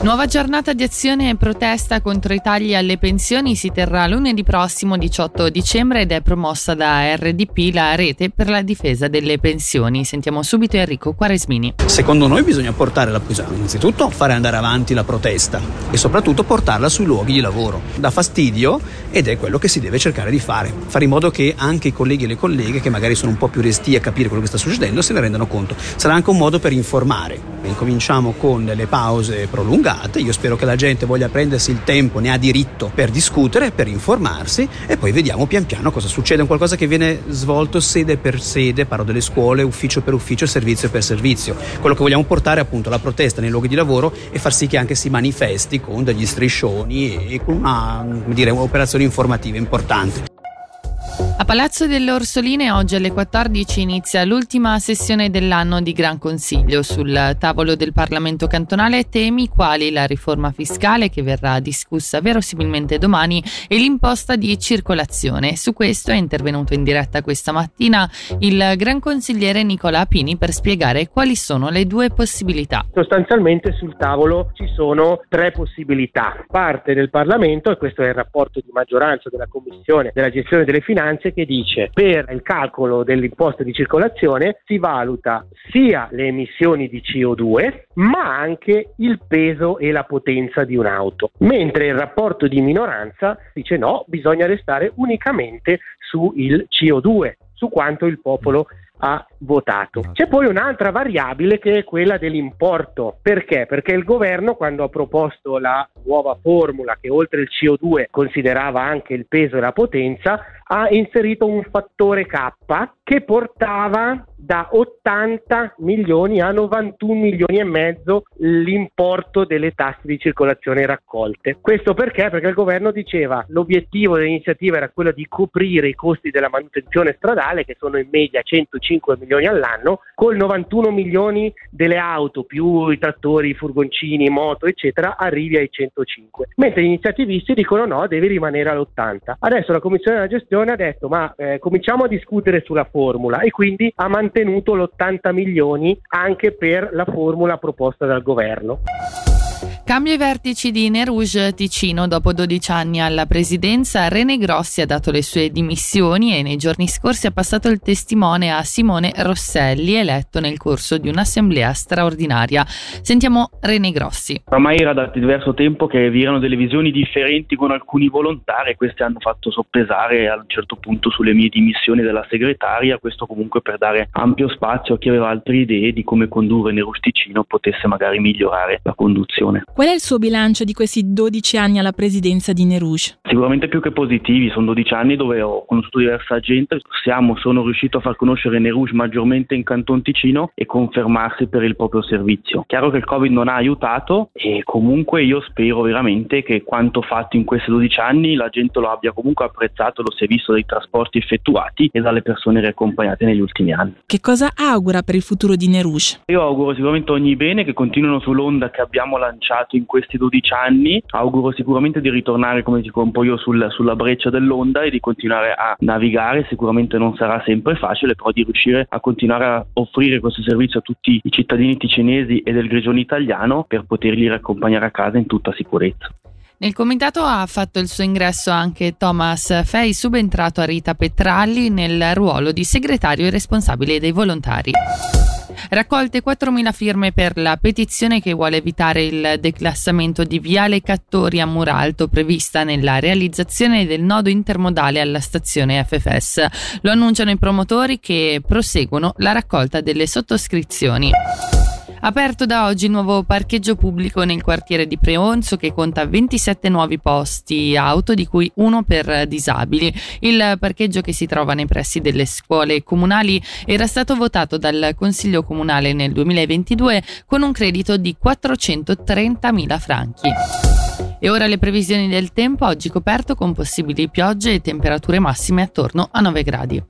Nuova giornata di azione e protesta contro i tagli alle pensioni si terrà lunedì prossimo 18 dicembre ed è promossa da RDP, la rete per la difesa delle pensioni. Sentiamo subito Enrico Quaresmini. Secondo noi bisogna portare la innanzitutto fare andare avanti la protesta e soprattutto portarla sui luoghi di lavoro. Dà fastidio ed è quello che si deve cercare di fare, fare in modo che anche i colleghi e le colleghe che magari sono un po' più resti a capire quello che sta succedendo se ne rendano conto. Sarà anche un modo per informare. Incominciamo con le pause prolungate allungate. Io spero che la gente voglia prendersi il tempo, ne ha diritto per discutere, per informarsi e poi vediamo pian piano cosa succede. È qualcosa che viene svolto sede per sede, parlo delle scuole, ufficio per ufficio, servizio per servizio. Quello che vogliamo portare è appunto la protesta nei luoghi di lavoro e far sì che anche si manifesti con degli striscioni e con una, dire, un'operazione informativa importante. A Palazzo delle Orsoline oggi alle 14 inizia l'ultima sessione dell'anno di Gran Consiglio. Sul tavolo del Parlamento cantonale temi quali la riforma fiscale che verrà discussa verosimilmente domani e l'imposta di circolazione. Su questo è intervenuto in diretta questa mattina il Gran Consigliere Nicola Apini per spiegare quali sono le due possibilità. Sostanzialmente sul tavolo ci sono tre possibilità. Parte del Parlamento, e questo è il rapporto di maggioranza della Commissione della gestione delle finanze, che dice per il calcolo dell'imposta di circolazione si valuta sia le emissioni di CO2 ma anche il peso e la potenza di un'auto, mentre il rapporto di minoranza dice no, bisogna restare unicamente sul CO2, su quanto il popolo ha votato. C'è poi un'altra variabile che è quella dell'importo. Perché? Perché il governo quando ha proposto la nuova formula che oltre il CO2 considerava anche il peso e la potenza, ha inserito un fattore K che portava da 80 milioni a 91 milioni e mezzo l'importo delle tasse di circolazione raccolte. Questo perché? Perché il governo diceva l'obiettivo dell'iniziativa era quello di coprire i costi della manutenzione stradale che sono in media 105 milioni all'anno, con 91 milioni delle auto più i trattori, i furgoncini, moto eccetera arrivi ai 105. Mentre gli iniziativisti dicono no, devi rimanere all'80. Adesso la Commissione della gestione ha detto ma eh, cominciamo a discutere sulla formula e quindi ha mantenuto l'80 milioni anche per la formula proposta dal governo. Cambio i vertici di Nerouge Ticino. Dopo 12 anni alla presidenza, René Grossi ha dato le sue dimissioni e nei giorni scorsi ha passato il testimone a Simone Rosselli, eletto nel corso di un'assemblea straordinaria. Sentiamo René Grossi. Ormai era da diverso tempo che vi erano delle visioni differenti con alcuni volontari e questi hanno fatto soppesare a un certo punto sulle mie dimissioni della segretaria, questo comunque per dare ampio spazio a chi aveva altre idee di come condurre Nerouge Ticino potesse magari migliorare la conduzione. Qual è il suo bilancio di questi 12 anni alla presidenza di Nerouge? Sicuramente più che positivi, sono 12 anni dove ho conosciuto diversa gente, Siamo, sono riuscito a far conoscere Nerouge maggiormente in Canton Ticino e confermarsi per il proprio servizio. Chiaro che il Covid non ha aiutato e comunque io spero veramente che quanto fatto in questi 12 anni la gente lo abbia comunque apprezzato, lo si è visto dai trasporti effettuati e dalle persone riaccompagnate negli ultimi anni. Che cosa augura per il futuro di Nerouge? Io auguro sicuramente ogni bene che continuino sull'onda che abbiamo lanciato fatto in questi 12 anni. Auguro sicuramente di ritornare, come dico un po' io, sul, sulla breccia dell'onda e di continuare a navigare. Sicuramente non sarà sempre facile, però di riuscire a continuare a offrire questo servizio a tutti i cittadini ticinesi e del grigione italiano per poterli raccompagnare a casa in tutta sicurezza. Nel comitato ha fatto il suo ingresso anche Thomas Fei, subentrato a Rita Petralli nel ruolo di segretario e responsabile dei volontari. Raccolte 4.000 firme per la petizione che vuole evitare il declassamento di Viale Cattori a Muralto prevista nella realizzazione del nodo intermodale alla stazione FFS. Lo annunciano i promotori che proseguono la raccolta delle sottoscrizioni. Aperto da oggi il nuovo parcheggio pubblico nel quartiere di Preonzo che conta 27 nuovi posti auto, di cui uno per disabili. Il parcheggio che si trova nei pressi delle scuole comunali era stato votato dal Consiglio Comunale nel 2022 con un credito di 430.000 franchi. E ora le previsioni del tempo, oggi coperto con possibili piogge e temperature massime attorno a 9 gradi.